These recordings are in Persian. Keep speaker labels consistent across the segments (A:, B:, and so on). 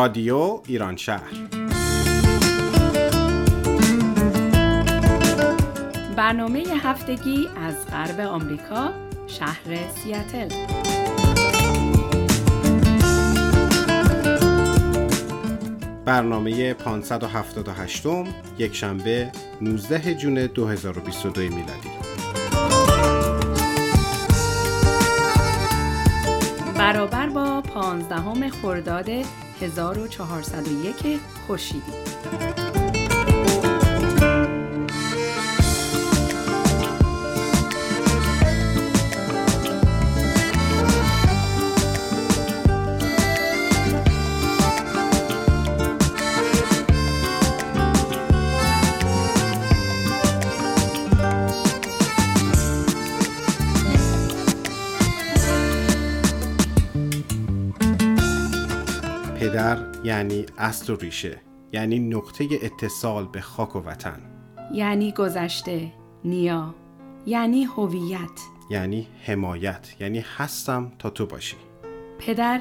A: رادیو ایران شهر.
B: برنامه هفتگی از غرب آمریکا شهر سیاتل.
A: برنامه 578 یک شنبه 19 جون 2022 میلادی.
B: برابر با 15 خرداد 1401 خورشیدی.
A: پدر یعنی اصل و ریشه یعنی نقطه اتصال به خاک و وطن.
B: یعنی گذشته نیا. یعنی هویت.
A: یعنی حمایت یعنی هستم تا تو باشی.
B: پدر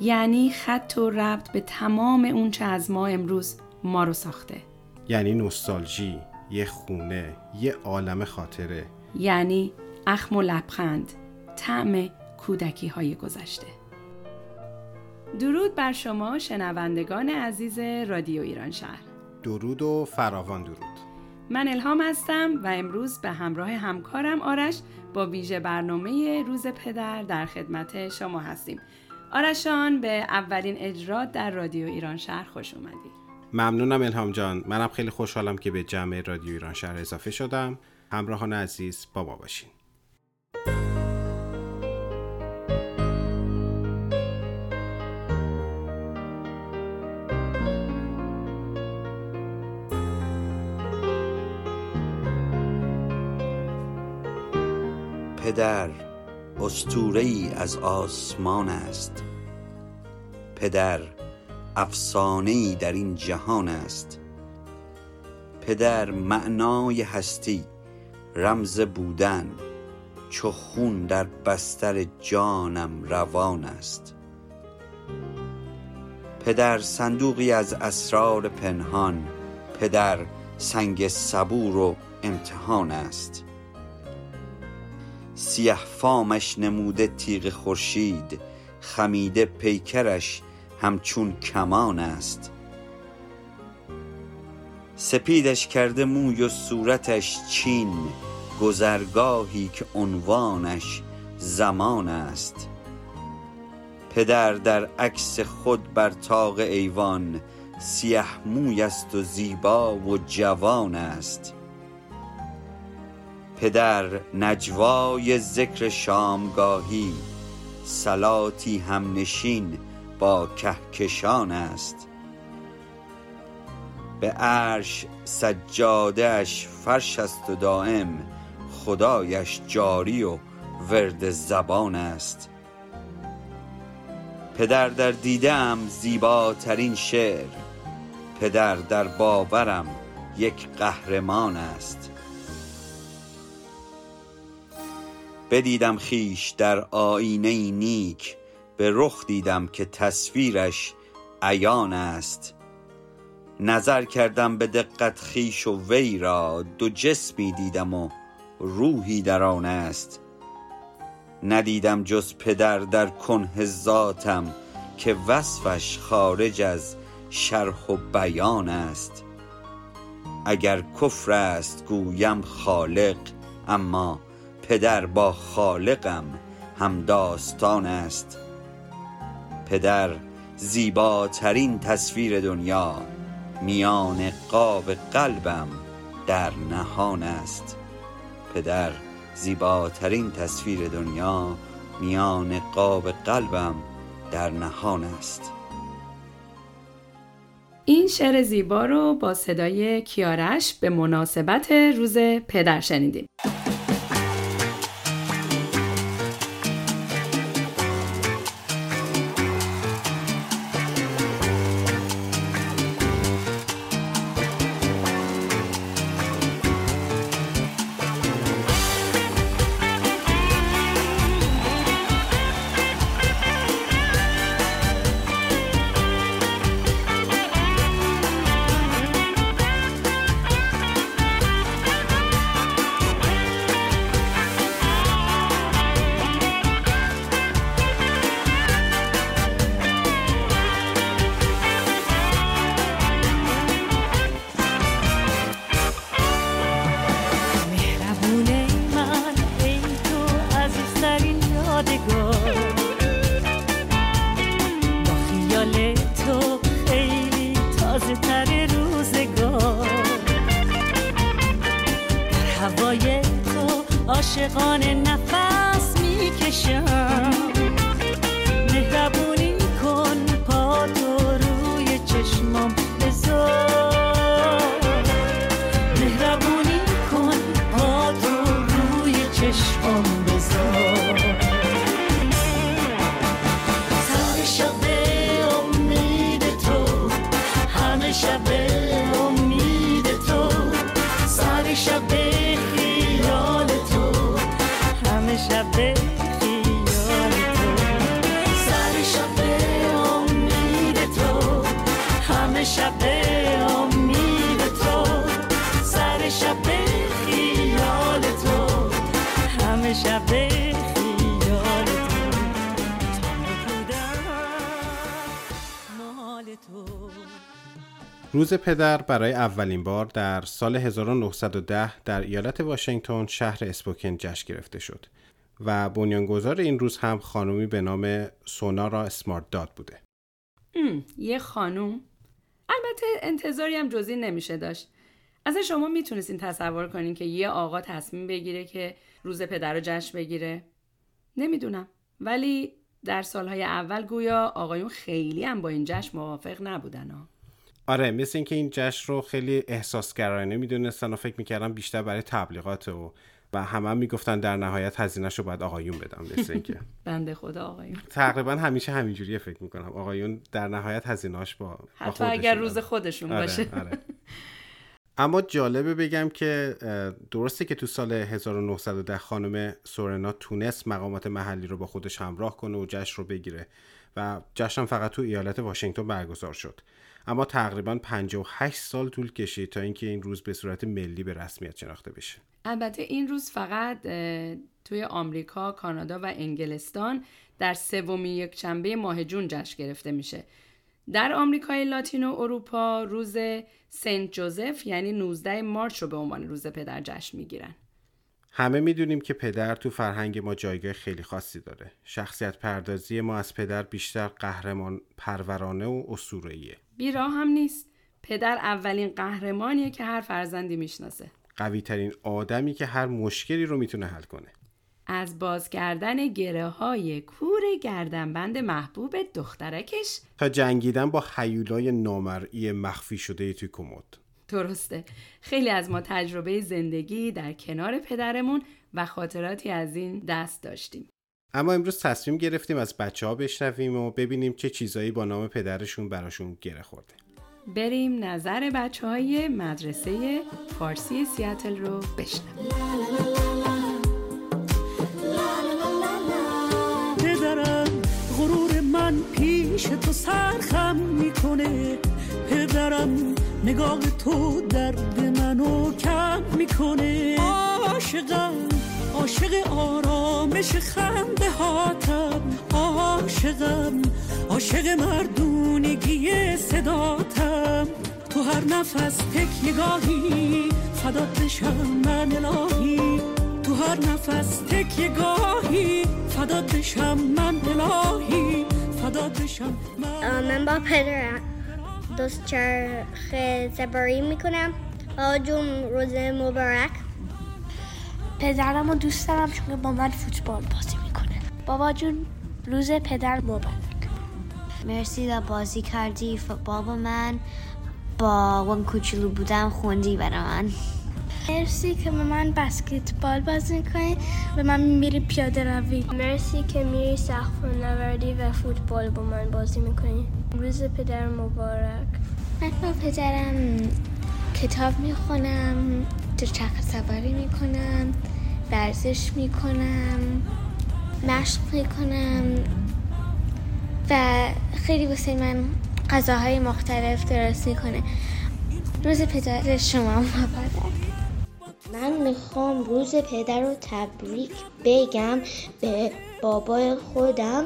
B: یعنی خط و ربط به تمام اون چه از ما امروز ما رو ساخته.
A: یعنی نوستالژی یه خونه یه عالم خاطره.
B: یعنی اخم و لبخند طعم کودکی های گذشته. درود بر شما شنوندگان عزیز رادیو ایران شهر.
A: درود و فراوان درود.
B: من الهام هستم و امروز به همراه همکارم آرش با ویژه برنامه روز پدر در خدمت شما هستیم. آرشان به اولین اجرات در رادیو ایران شهر خوش اومدی.
A: ممنونم الهام جان. منم خیلی خوشحالم که به جمع رادیو ایران شهر اضافه شدم. همراهان عزیز با ما باشین.
C: پدر اسطوره ای از آسمان است. پدر افسانه ای در این جهان است. پدر معنای هستی رمز بودن چو خون در بستر جانم روان است. پدر صندوقی از اسرار پنهان پدر سنگ صبور و امتحان است. سیه فامش نموده تیغ خورشید خمیده پیکرش همچون کمان است. سپیدش کرده موی و صورتش چین گذرگاهی که عنوانش زمان است. پدر در عکس خود بر طاق ایوان سیه موی است و زیبا و جوان است. پدر نجوای ذکر شامگاهی صلاتی همنشین با کهکشان است. به عرش سجاده اش فرش است و دایم خدایش جاری و ورد زبان است. پدر در دیده ام زیباترین شعر پدر در باورم یک قهرمان است. بدیدم خیش در آینه نیک به رخ دیدم که تصویرش عیان است. نظر کردم به دقت خیش و وی را دو جسمی دیدم و روحی در آن است. ندیدم جز پدر در کنه ذاتم که وصفش خارج از شرح و بیان است. اگر کفر است گویم خالق اما پدر با خالقم هم داستان است. پدر زیباترین تصویر دنیا میان قاب قلبم در نهان است. پدر زیباترین تصویر دنیا میان قاب قلبم در نهان است.
B: این شعر زیبا رو با صدای کیارش به مناسبت روز پدر شنیدیم.
D: wish for.
A: روز پدر برای اولین بار در سال 1910 در ایالت واشنگتن شهر اسپوکن جشن گرفته شد و بنیانگذار این روز هم خانومی به نام سونارا اسمارت داد بوده.
B: ام، یه خانوم البته انتظاری هم جزی نمیشه داشت اصلا شما می‌تونستین تصور کنین که یه آقا تصمیم بگیره که روز پدر رو جشن بگیره نمی‌دونم ولی در سالهای اول گویا آقایون خیلی هم با این جشن موافق نبودن ها.
A: آره مثل اینکه این جشن رو خیلی احساسگرایانه می‌دونستن و فکر می‌کردن بیشتر برای تبلیغات و و همه هم می‌گفتن در نهایت هزینهش رو باید آقایون بدن مثل اینکه.
B: بنده خدا آقایون.
A: تقریبا همیشه همینجوریه فکر می‌کنم. آقایون در نهایت هزینهاش با,
B: حتی اگر. روز خودشون
A: آره،
B: باشه.
A: آره. اما جالبه بگم که درسته که تو سال 1910 خانم سورنا تونست مقامات محلی رو با خودش همراه کنه و جشن رو بگیره و جشن فقط تو ایالت واشنگتن برگزار شد. اما تقریبا 58 سال طول کشید تا اینکه این روز به صورت ملی به رسمیت شناخته بشه
B: البته این روز فقط توی آمریکا، کانادا و انگلستان در سومین یک شنبه ماه جون جشن گرفته میشه. در آمریکای لاتین و اروپا روز سنت جوزف یعنی 19 مارچ رو به عنوان روز پدر جشن می‌گیرن.
A: همه می‌دونیم که پدر تو فرهنگ ما جایگاه خیلی خاصی داره شخصیت پردازی ما از پدر بیشتر قهرمان پرورانه و اسطوره‌ایه
B: بیرا هم نیست. پدر اولین قهرمانیه که هر فرزندی می‌شناسه.
A: قوی ترین آدمی که هر مشکلی رو می‌تونه حل کنه
B: از باز کردن گره های کور گردنبند محبوب دخترکش
A: تا جنگیدن با حیولای نامرئی مخفی شده توی کمد
B: درسته. خیلی از ما تجربه زندگی در کنار پدرمون و خاطراتی از این دست داشتیم.
A: اما امروز تصمیم گرفتیم از بچه ها بشنویم و ببینیم چه چیزایی با نام پدرشون براشون گره خورده.
B: بریم نظر بچه های مدرسه فارسی سیاتل رو بشنویم.
D: پدرم غرور من پیش تو سرخم می‌کنه. پدرم نگاه تو درد منو کم می‌کنه. عاشقم عاشق آرامش خنده هاتم. عاشقم عاشق مردونگی صداتم. تو هر نفس تکیگاهی فدات بشم من الهی. تو هر نفس تکیه گاهی فدات بشم من الهی. فدات بشم من
E: من با پدرم. دوست چرخ زبری می‌کنم. جون روز مبارک.
F: پدرم رو دوست دارم چون با من فوتبال بازی می‌کنه. بابا جون روز پدر مبارک.
G: مرسی دا بازی کردی. فوتبال با من با وان کوچولو بودم خوندی برای من.
F: مرسی که به من بسکتبال بازی می‌کنی. به من میری پیاده روی.
E: مرسی که میری سقف نوردی و فوتبال با من بازی می‌کنی. روز پدر مبارک.
F: من با پدرم کتاب می‌خونم دوچرخه سواری می‌کنم ورزش می‌کنم مشق می‌کنم و خیلی واسه من غذاهای مختلف درست می‌کنه. روز پدر شما مبارک.
E: من می‌خوام روز پدر رو تبریک بگم به بابای خودم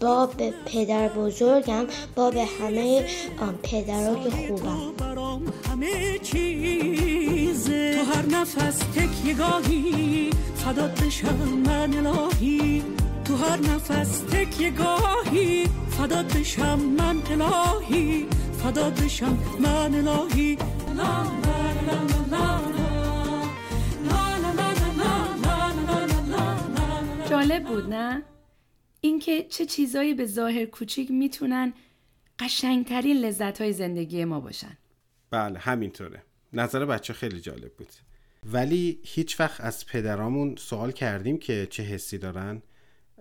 E: باب پدر بزرگم باب همه پدرها که خوبم
D: همه تو هر نفس تکیه گاهی فدات بشم من الهی. تو هر نفس تکیه گاهی فدات بشم من الهی. فدات بشم من الهی. لا لا لا لا.
B: جالب بود نه؟ اینکه چه چیزایی به ظاهر کوچیک می‌تونن قشنگترین لذت های زندگی ما باشن.
A: بله همینطوره. نظر بچه خیلی جالب بود. ولی هیچ وقت از پدرامون سوال کردیم که چه حسی دارن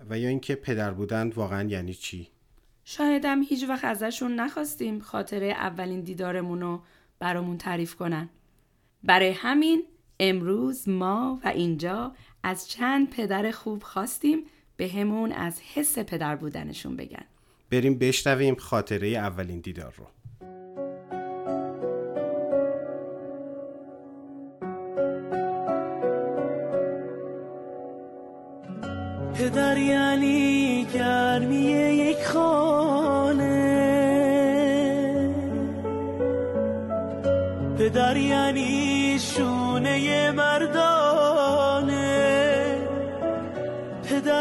A: و یا اینکه پدر بودن واقعا یعنی چی.
B: شایدم هیچ وقت ازشون نخواستیم خاطره اولین دیدارمون رو برامون تعریف کنن. برای همین امروز ما و اینجا از چند پدر خوب خواستیم به همون از حس پدر بودنشون بگن.
A: بریم بشنویم خاطره اولین دیدار رو.
H: پدر یعنی گرمی یک خانه. پدر یعنی شونه مردانه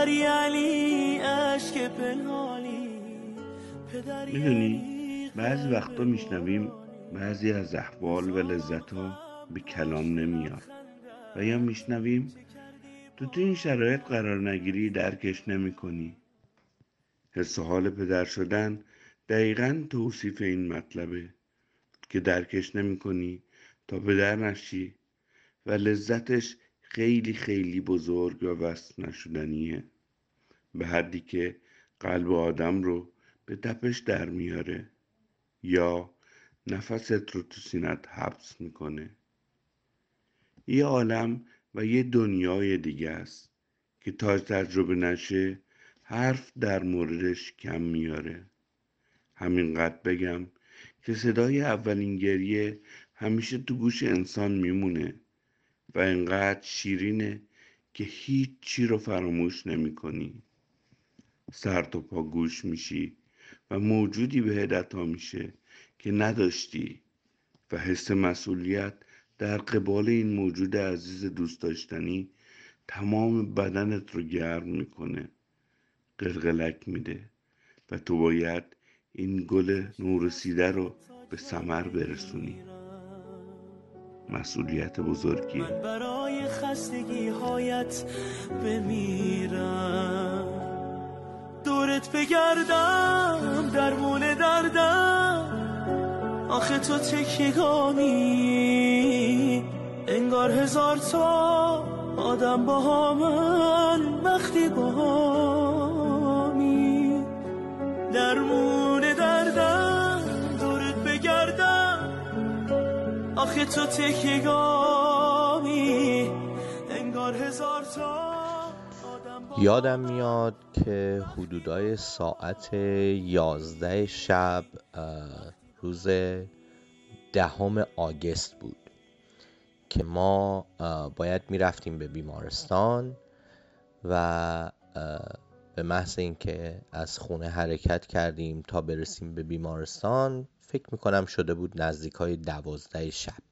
H: پدر یعنی عشق پنهانی. پدر
I: می‌دونی بعضی وقتا میشنویم بعضی از احوال و لذت ها به کلام نمیاد. و یا میشنویم تو تو این شرایط قرار نگیری درکش نمی کنی حس و حال پدر شدن دقیقا توصیف این مطلبه که درکش نمی کنی تا پدر نشی و لذتش خیلی خیلی بزرگ و وصف نشدنیه. به حدی که قلب آدم رو به تپش در میاره یا نفست رو تو سینت حبس می‌کنه یه عالم و یه دنیای دیگه است که تا تجربه نشه حرف در موردش کم میاره همینقدر بگم که صدای اولین گریه همیشه تو گوش انسان میمونه و انقدر شیرینه که هیچ چی رو فراموش نمی کنی. سر تا پا گوش میشی و موجودی به عطا میشه که نداشتی و حس مسئولیت در قبال این موجود عزیز دوست داشتنی تمام بدنت رو گرم می‌کنه قلقلک میده و تو باید این گل نورسیده رو به ثمر برسونی. مسئولیت بزرگیه.
H: من برای خستگی هایت بمیرم. دورت بگردم درمون دردم. آخه تو تکیگامی. انگار هزار تا آدم با من وقتی با همی درمون دردم دورت بگردم. آخه تو تکیگامی. انگار هزار تا
J: یادم میاد که حدودای ساعت یازده شب روز دهم آگست بود که ما باید می‌رفتیم به بیمارستان و به محض اینکه از خونه حرکت کردیم تا برسیم به بیمارستان فکر می‌کنم شده بود نزدیک های دوازده شب.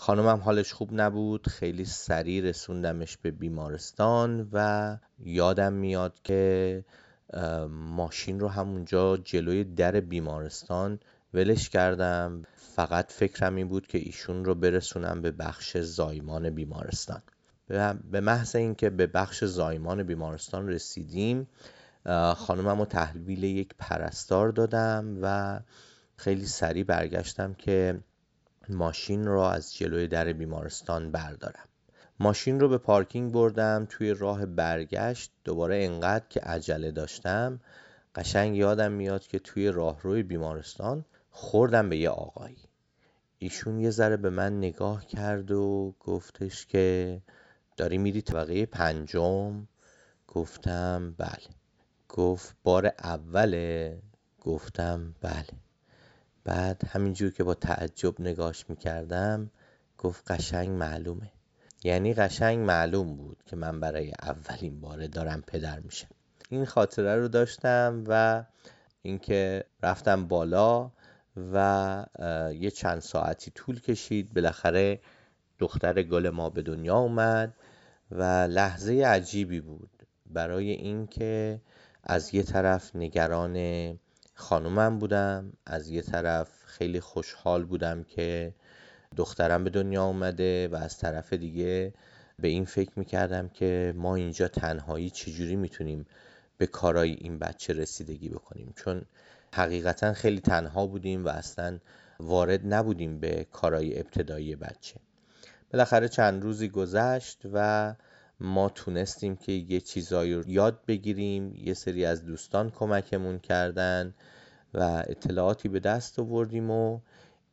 J: خانمم حالش خوب نبود خیلی سریع رسوندمش به بیمارستان و یادم میاد که ماشین رو همونجا جلوی در بیمارستان ولش کردم. فقط فکرم این بود که ایشون رو برسونم به بخش زایمان بیمارستان. به- محض اینکه به بخش زایمان بیمارستان رسیدیم خانمم رو تحویل یک پرستار دادم و خیلی سریع برگشتم که ماشین رو از جلوی در بیمارستان بردارم. ماشین رو به پارکینگ بردم توی راه برگشت دوباره انقدر که عجله داشتم قشنگ یادم میاد که توی راهروی بیمارستان خوردم به یه آقایی. ایشون یه ذره به من نگاه کرد و گفتش که داری میری طبقه پنجم؟ گفتم بله. گفت بار اوله؟ گفتم بله. بعد همینجور که با تعجب نگاش می‌کردم گفت قشنگ معلومه. یعنی قشنگ معلوم بود که من برای اولین باره دارم پدر میشم. این خاطره رو داشتم و اینکه رفتم بالا و یه چند ساعتی طول کشید. بالاخره دختر گل ما به دنیا اومد و لحظه عجیبی بود. برای اینکه از یه طرف نگران خانومم بودم. از یه طرف خیلی خوشحال بودم که دخترم به دنیا اومده و از طرف دیگه به این فکر می‌کردم که ما اینجا تنهایی چجوری می‌تونیم به کارای این بچه رسیدگی بکنیم. چون حقیقتا خیلی تنها بودیم و اصلا وارد نبودیم به کارای ابتدایی بچه. بالاخره چند روزی گذشت و ما تونستیم که یه چیزایی رو یاد بگیریم یه سری از دوستان کمکمون کردن و اطلاعاتی به دست آوردیم و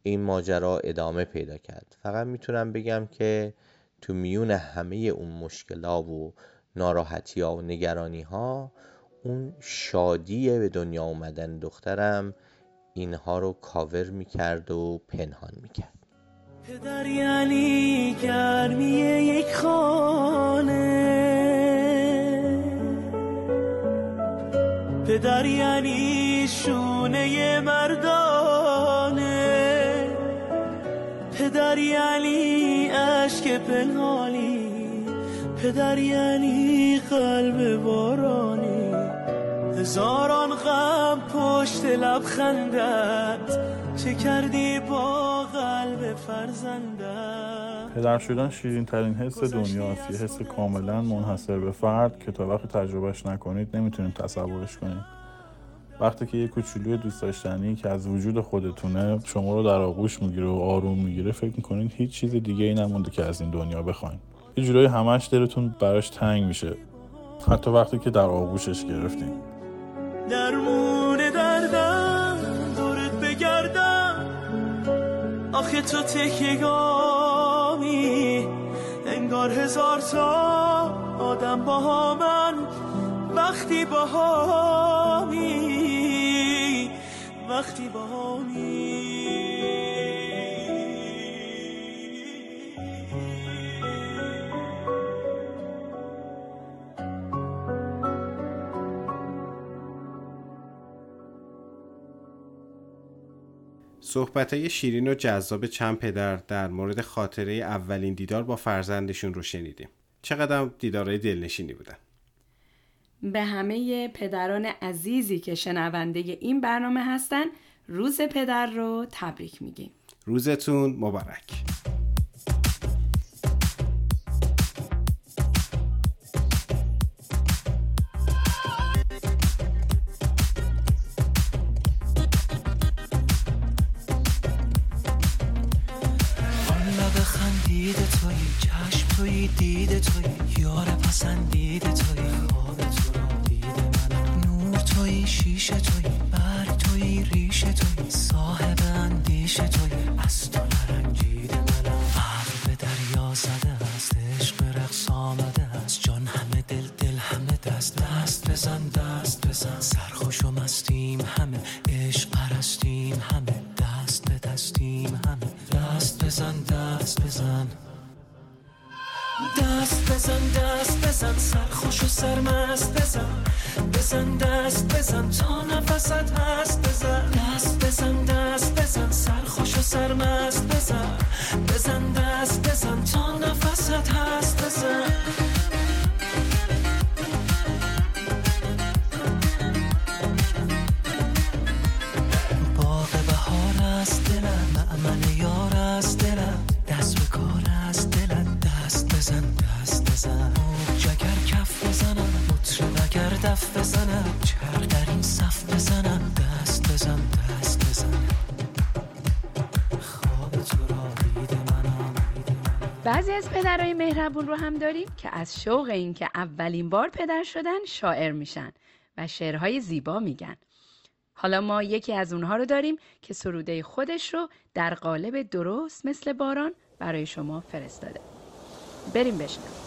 J: این ماجرا ادامه پیدا کرد. فقط می‌تونم بگم که تو میون همه اون مشکلا و ناراحتی ها و نگرانی ها اون شادی به دنیا اومدن دخترم اینها رو کاور می‌کرد و پنهان می‌کرد.
H: پدر یعنی گرمی یک خانه. پدر یعنی شونه مردانه. پدر یعنی عشق پنهانی. پدر یعنی قلب بارانی. هزاران غم پشت لبخندت. چه کردی با قلب فرزندت
K: پدر شدن شیرین ترین حس دنیاست یه حس کاملا منحصر به فرد که تا وقتی تجربهش نکنید نمی‌تونید تصورش کنید. وقتی که یه کوچولوی دوست داشتنی که از وجود خودتونه شما رو در آغوش می‌گیره و آروم می‌گیره فکر می‌کنید هیچ چیز دیگه ای نمونده که از این دنیا بخواین. یه جورایی همش دلتون براش تنگ میشه. حتی وقتی که در آغوشش گرفتین.
H: آخه تو تکیگامی انگار هزار تا آدم با من وقتی با وقتی با
A: صحبت شیرین و جذاب چند پدر در مورد خاطره اولین دیدار با فرزندشون رو شنیدیم. چقدر دیدارهای دلنشینی بودن.
B: به همه پدران عزیزی که شنونده این برنامه هستن روز پدر رو تبریک میگیم.
A: روزتون مبارک.
H: توی دید توی یار پسندید توی خواب تو را دید من نور توی شیشه توی برگ توی ریشه توی دست بزن تا نفست هست.
B: بعضی از پدرای مهربون رو هم داریم که از شوق اینکه اولین بار پدر شدن شاعر میشن و شعرهای زیبا میگن. حالا ما یکی از اونها رو داریم که سروده خودش رو در قالب درست مثل باران برای شما فرستاده. بریم بشنویم.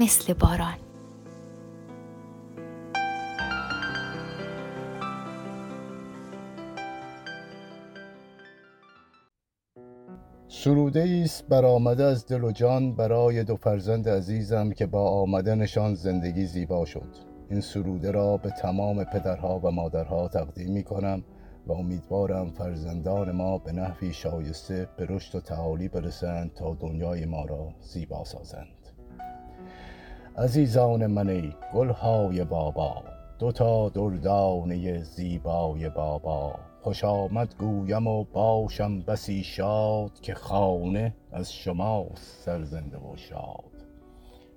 L: مثل باران.
M: سروده است برآمده از دل و جان برای دو فرزند عزیزم که با آمدنشان زندگی زیبا شد. این سروده را به تمام پدرها و مادرها تقدیم می کنم و امیدوارم فرزندان ما به نحوی شایسته به رشد و تعالی برسند تا دنیای ما را زیبا سازند. عزیزان من ای گلهای بابا. دو تا دردانه زیبای بابا. خوش آمد گویم و باشم بسی شاد که خانه از شما سرزنده و شاد.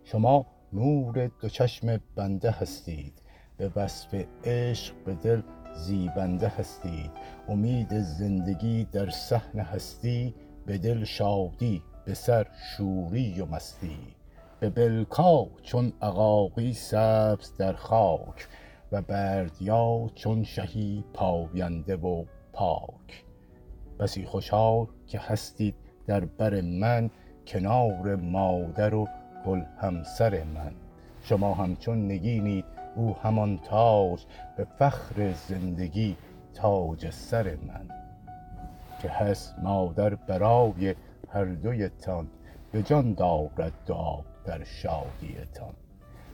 M: شما نور دو چشم بنده هستید به وصف عشق به دل زیبنده هستید. امید زندگی در صحن هستی به دل شادی به سر شوری و مستی. به بلکا چون عقاقی سبز در خاک و بردیا چون شهی پاینده و پاک. بسی خوشحال که هستید در بر من کنار مادر و گل همسر من. شما همچون نگینید او همان تاج به فخر زندگی تاج سر من. که هست مادر برای هر دویتان به جان دارد دعا. در شادیتان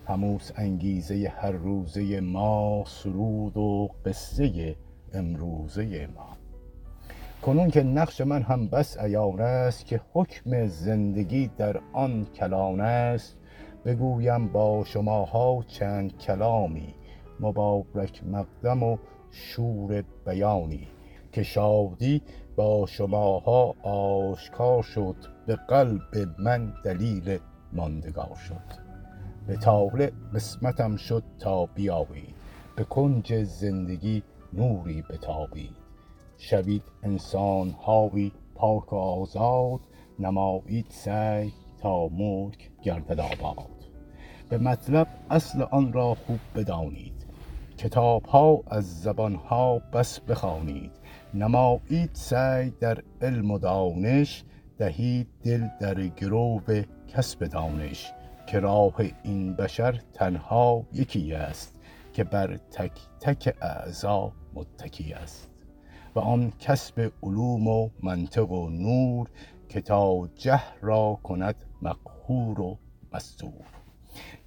M: هموس انگیزه هر روزه ما سرود و قصه امروزه ما. کنون که نقش من هم بس عیان است که حکم زندگی در آن کلان است. بگویم با شماها چند کلامی مبارک مقدم و شور بیانی. که شادی با شماها آشکار شد به قلب من دلیل ماندگار شد. به طالع قسمتم شد تا بیابید. به کنج زندگی نوری بتابید. شوید انسان هاوی پاک و آزاد نمایید سعی تا ملک گردد آباد. به مطلب اصل آن را خوب بدانید. کتاب ها از زبان ها بس بخوانید. نمایید سعی در علم و دانش دهید دل در گرو کسب دانش که راه این بشر تنها یکی است که بر تک تک اعضا متکی است. و آن کسب علوم و منطق و نور که تا جه را کند مقهور و مستور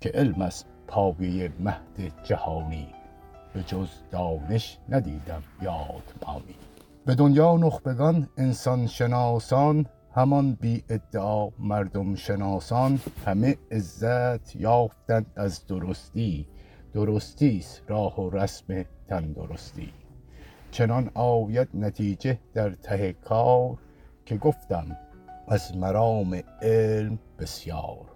M: که علم است پایه مهد جهانی. به جز دانش ندیدم یاد مانی به دنیا نخبگان انسان شناسان همان بی ادعا مردم شناسان همه عزت یافتند از درستی. درستی است راه و رسم تندرستی. چنان آید نتیجه در ته کار که گفتم از مرام علم بسیار.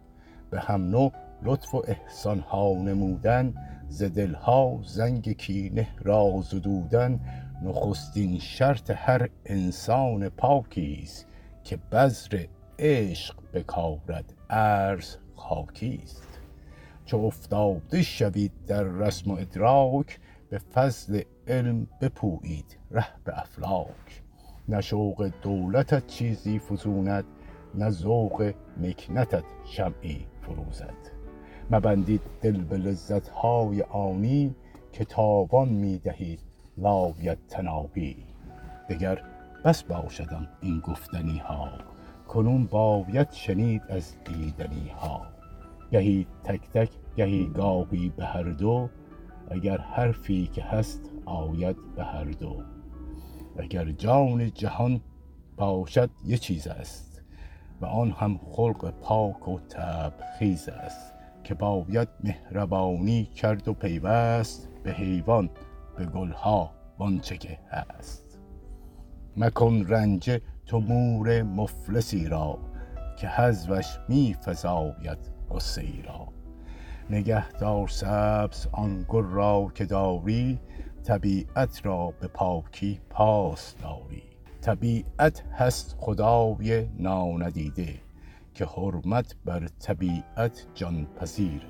M: به هم نوع لطف و احسان ها نمودن ز دلها زنگ کینه را زدودن نخستین شرط هر انسان پاکی است که بذر عشق بکارد ارز خاکی است. چو افتاده شوید در رسم و ادراک به فضل علم بپویید ره به افلاک. نه شوق دولتت چیزی فزوند نه ذوق مکنتت شمعی فروزد. مبندید دل به لذت های آنی که تاوان می دهید لایتناهی دگر بس باشدم این گفتنی ها کنون باید شنید از دیدنی ها. گهی تک تک گهی گاهی به هر دو اگر حرفی که هست آید به هر دو. اگر جان جهان باشد یه چیز است و آن هم خلق پاک و تبخیز است که باید مهربانی کرد و پیوست به حیوان به گلها وانچه که هست. مکن رنجه تو مور مفلسی را که حذوش می فزاید غصه ای را. نگه دار سبز آن گل را که داری طبیعت را به پاکی پاس داری. طبیعت هست خدای ناندیده که حرمت بر طبیعت جان پذیره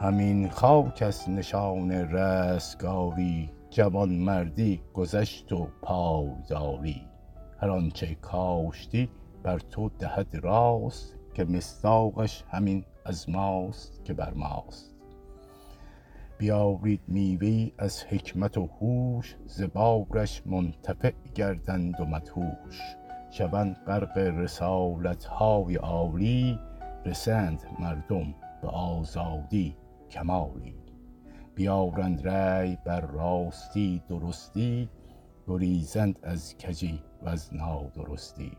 M: همین خاک از نشان رستگاری جوانمردی گذشت و پایداری. هر آنچه کاشتی بر تو دهد راست که مستاقش همین از ماست که بر ماست. بیارید میوه از حکمت و هوش ز منتفع گردند و مدهوش. شوند غرق رسالت های عالی رسند مردم به آزادی کمالی. بیارند رأی بر راستی درستی گریزند از کجی و از نادرستی.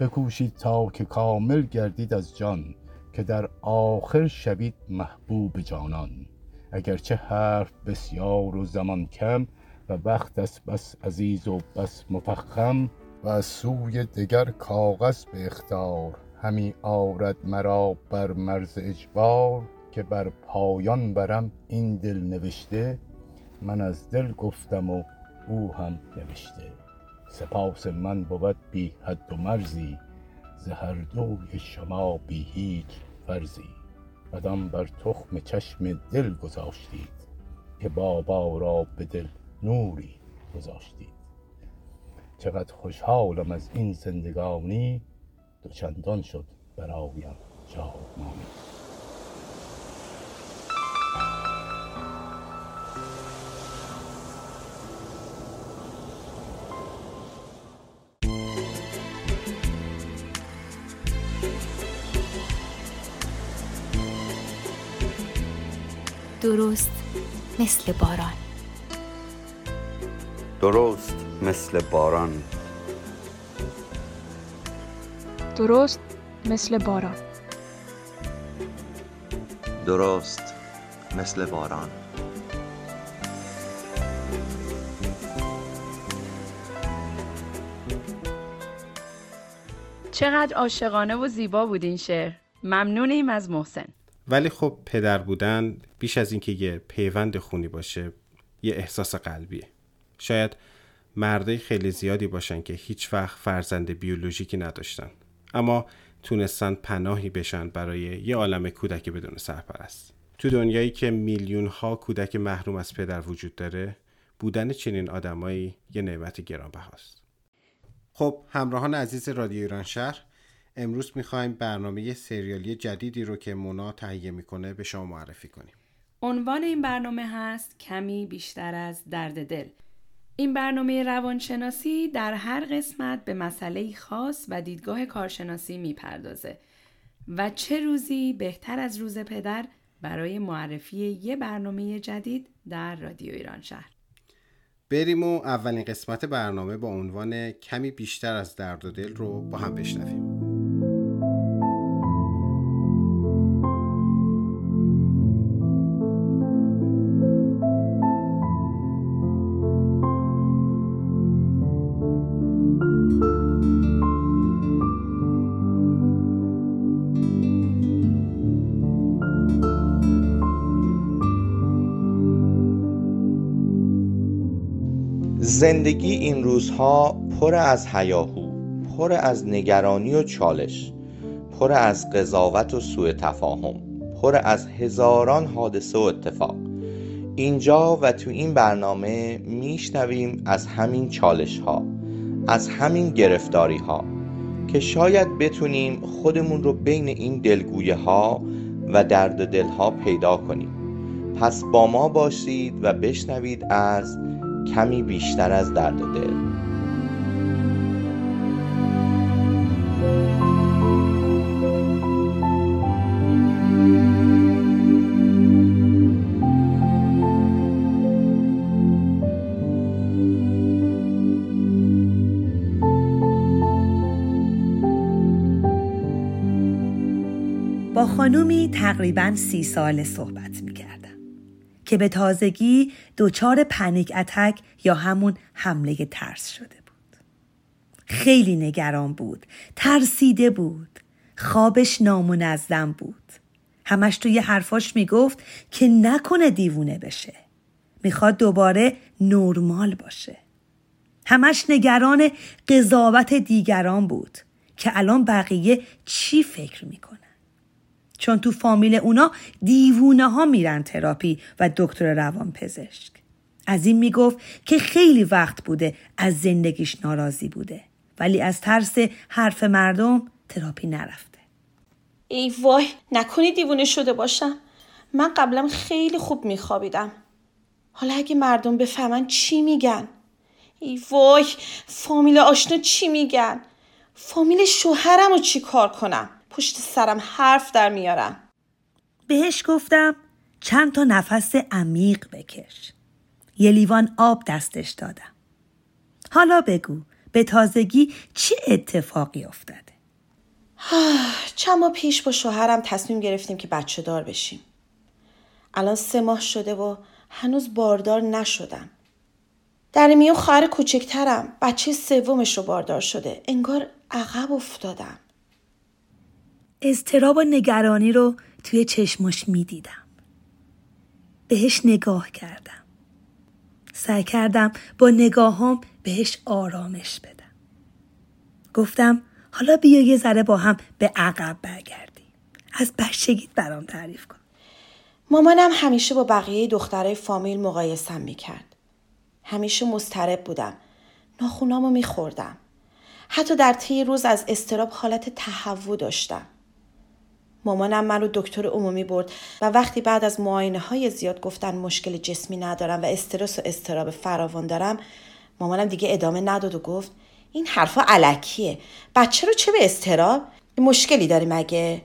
M: بکوشید تا که کامل گردید از جان که در آخر شوید محبوب جانان. اگرچه حرف بسیار و زمان کم و وقت است بس عزیز و بس مفخم و از سوی دگر کاغذ به اختار همی آرد مرا بر مرز اجبار. که بر پایان برم این دل نوشته من از دل گفتم و او هم نوشته. سپاس من بود بی حد و مرزی ز هر دوی شما بی هیچ فرزی قدم بر تخم چشم دل گذاشتید که بابا را به دل نوری گذاشتید. چقدر خوشحالم از این زندگانی دوچندان شد برایم شادمانی
L: درست مثل باران.
C: درست مثل باران.
N: درست مثل باران.
O: درست مثل باران.
B: چقدر عاشقانه و زیبا بود این شعر. ممنونیم از محسن.
A: ولی خب پدر بودن بیش از اینکه یه پیوند خونی باشه یه احساس قلبیه. شاید مردای خیلی زیادی باشن که هیچ وقت فرزند بیولوژیکی نداشتن اما تونستن پناهی بشن برای یه عالم کودک بدون سرپرست. تو دنیایی که میلیون ها کودک محروم از پدر وجود داره بودن چنین آدمایی یه نعمت گرانبهاست. خب همراهان عزیز رادیو ایران شهر امروز می‌خوایم برنامه سریالی جدیدی رو که مونا تهیه می‌کنه به شما معرفی کنیم.
B: عنوان این برنامه هست کمی بیشتر از درد دل. این برنامه روانشناسی در هر قسمت به مسئله خاص و دیدگاه کارشناسی می‌پردازه و چه روزی بهتر از روز پدر برای معرفی یه برنامه جدید در رادیو ایران شهر.
A: بریم و اولین قسمت برنامه با عنوان کمی بیشتر از درد و دل رو با هم بشنویم.
J: زندگی این روزها پر از هیاهو پر از نگرانی و چالش پر از قضاوت و سوء تفاهم پر از هزاران حادثه و اتفاق. اینجا و تو این برنامه میشنویم از همین چالش ها از همین گرفتاری ها که شاید بتونیم خودمون رو بین این دلگویه ها و درد دل ها پیدا کنیم. پس با ما باشید و بشنوید از کمی بیشتر از درد دل.
P: با خانومی تقریبا سی سال صحبت که به تازگی دچار پنیک اتک یا همون حمله ترس شده بود. خیلی نگران بود، ترسیده بود، خوابش نامنظم بود. همش توی حرفاش می‌گفت که نکنه دیوونه بشه. می‌خواد دوباره نرمال باشه. همش نگران قضاوت دیگران بود که الان بقیه چی فکر می‌کنه. چون تو فامیل اونا دیوونه ها میرن تراپی و دکتر روان پزشک. از این می‌گفت که خیلی وقت بوده از زندگیش ناراضی بوده ولی از ترس حرف مردم تراپی نرفته.
Q: ای وای نکنی دیوونه شده باشم. من قبلا خیلی خوب میخوابیدم. حالا اگه مردم بفهمن چی میگن؟ ای وای فامیل آشنا چی میگن؟ فامیل شوهرم رو چی کار کنم؟ پشت سرم حرف در میارم.
P: بهش گفتم چند تا نفس عمیق بکش. یه لیوان آب دستش دادم. حالا بگو به تازگی چه اتفاقی افتاده؟
Q: چند ماه پیش با شوهرم تصمیم گرفتیم که بچه دار بشیم. الان سه ماه شده و هنوز باردار نشدم. در میون خواهر کوچکترم. بچه سومش رو باردار شده. انگار عقب افتادم.
P: اضطراب و نگرانی رو توی چشماش می‌دیدم. بهش نگاه کردم. سعی کردم با نگاهام بهش آرامش بدم. گفتم حالا بیا یه ذره با هم به عقب برگردی از بچگیت برام تعریف کن.
Q: مامانم همیشه با بقیه دخترای فامیل مقایسم می‌کرد. همیشه مضطرب بودم. ناخونامو میخوردم. حتی در طی روز از استراب حالت تهوع داشتم. مامانم منو دکتر عمومی برد و وقتی بعد از معاینه های زیاد گفتن مشکل جسمی ندارم و استرس و استراب فراوان دارم مامانم دیگه ادامه نداد و گفت این حرفا علکیه بچه رو چه به استراب مشکلی داری مگه؟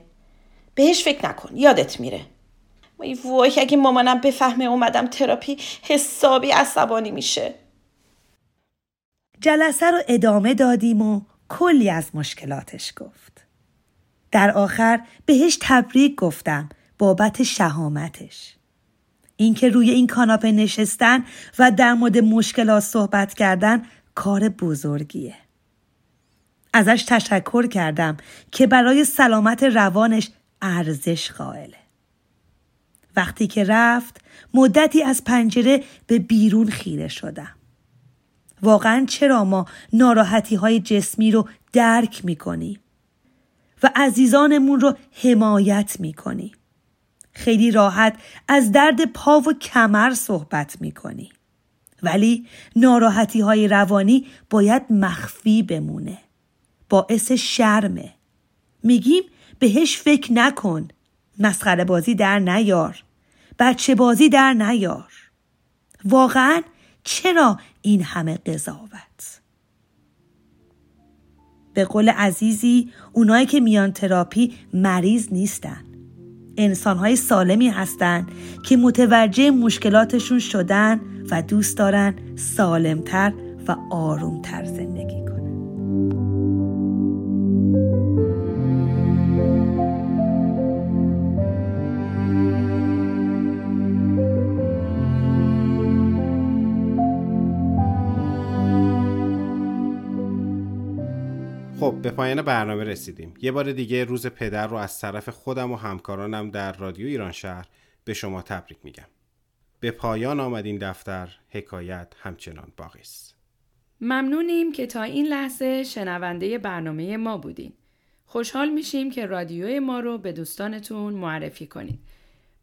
Q: بهش فکر نکن یادت میره. وای اگه مامانم بفهمه اومدم تراپی حسابی عصبانی میشه.
P: جلسه رو ادامه دادیم و کلی از مشکلاتش گفت. در آخر بهش تبریک گفتم بابت شهامتش. اینکه روی این کاناپه نشستن و در مورد مشکلات صحبت کردن کار بزرگیه. ازش تشکر کردم که برای سلامت روانش ارزش قائله. وقتی که رفت مدتی از پنجره به بیرون خیره شدم. واقعا چرا ما ناراحتی های جسمی رو درک می‌کنیم؟ و عزیزانمون رو حمایت می‌کنیم خیلی راحت از درد پا و کمر صحبت می‌کنی. ولی ناراحتی های روانی باید مخفی بمونه. باعث شرمه. میگیم بهش فکر نکن. مسخره بازی در نیار. بچه بازی در نیار. واقعا چرا این همه قضاوت؟ به قول عزیزی اونایی که میان تراپی مریض نیستن. انسانهای سالمی هستند که متوجه مشکلاتشون شدن و دوست دارن سالمتر و آرومتر زندگی
A: به پایان برنامه رسیدیم. یه بار دیگه روز پدر رو از طرف خودم و همکارانم در رادیو ایران شهر به شما تبریک میگم. به پایان آمد این دفتر. حکایت همچنان باقی است.
B: ممنونیم که تا این لحظه شنونده برنامه ما بودین. خوشحال میشیم که رادیوی ما رو به دوستانتون معرفی کنید.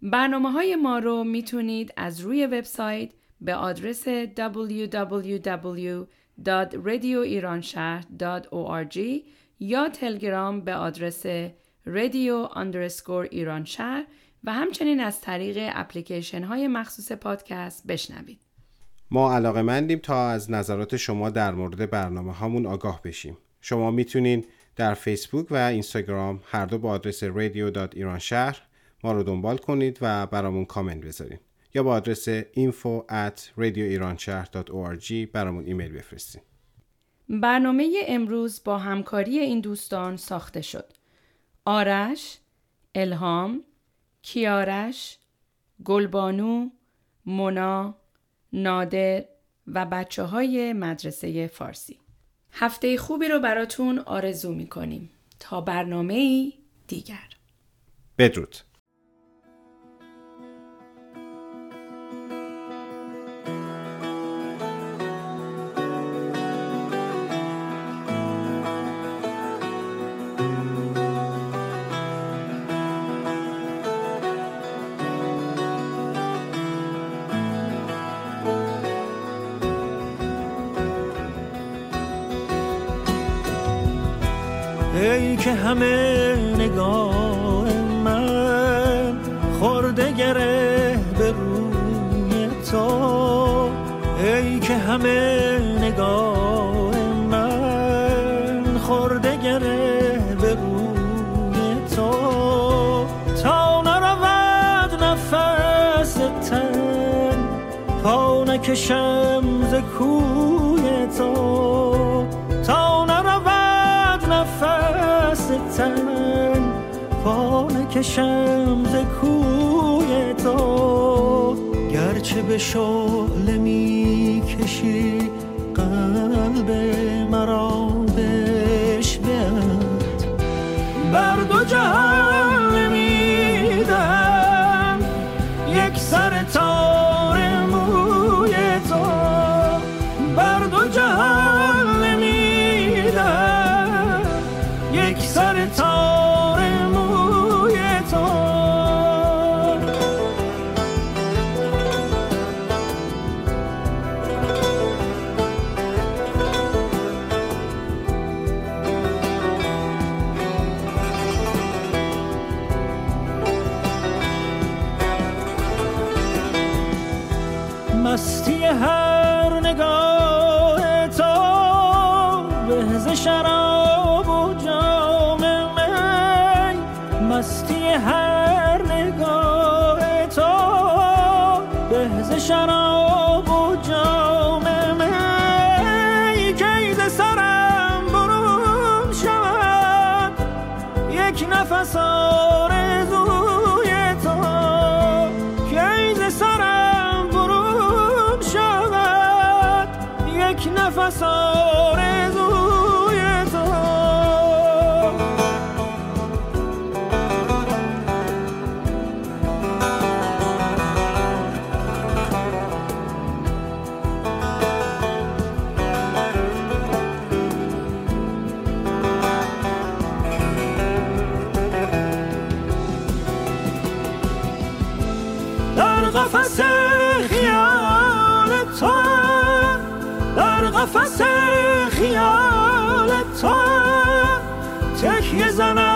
B: برنامه های ما رو می‌تونید از روی وبسایت به آدرس www radioiranshahr.org یا تلگرام به آدرس radio underscore ایران شهر و همچنین از طریق اپلیکیشن های مخصوص پادکست بشنوید.
A: ما علاقه مندیم تا از نظرات شما در مورد برنامه هامون آگاه بشیم. شما می‌تونین در فیسبوک و اینستاگرام هر دو با آدرس radio.ایران شهر ما رو دنبال کنید و برامون کامنت بذارید. یا با آدرس info at radioiranshahr.org برامون ایمیل بفرستین
B: برنامه امروز با همکاری این دوستان ساخته شد. آرش، الهام، کیارش، گلبانو، مونا، نادر و بچه های مدرسه فارسی. هفته خوبی رو براتون آرزو می کنیم. تا برنامه دیگر.
A: بدرود.
H: ای که همه نگاه من خورده گره به روی تو. ای که همه نگاه من خورده گره به روی تو. تا نرود نفس تن پا نکشم ز کوه کشم ز کوی تو گرچه به شعله می کشید Here's an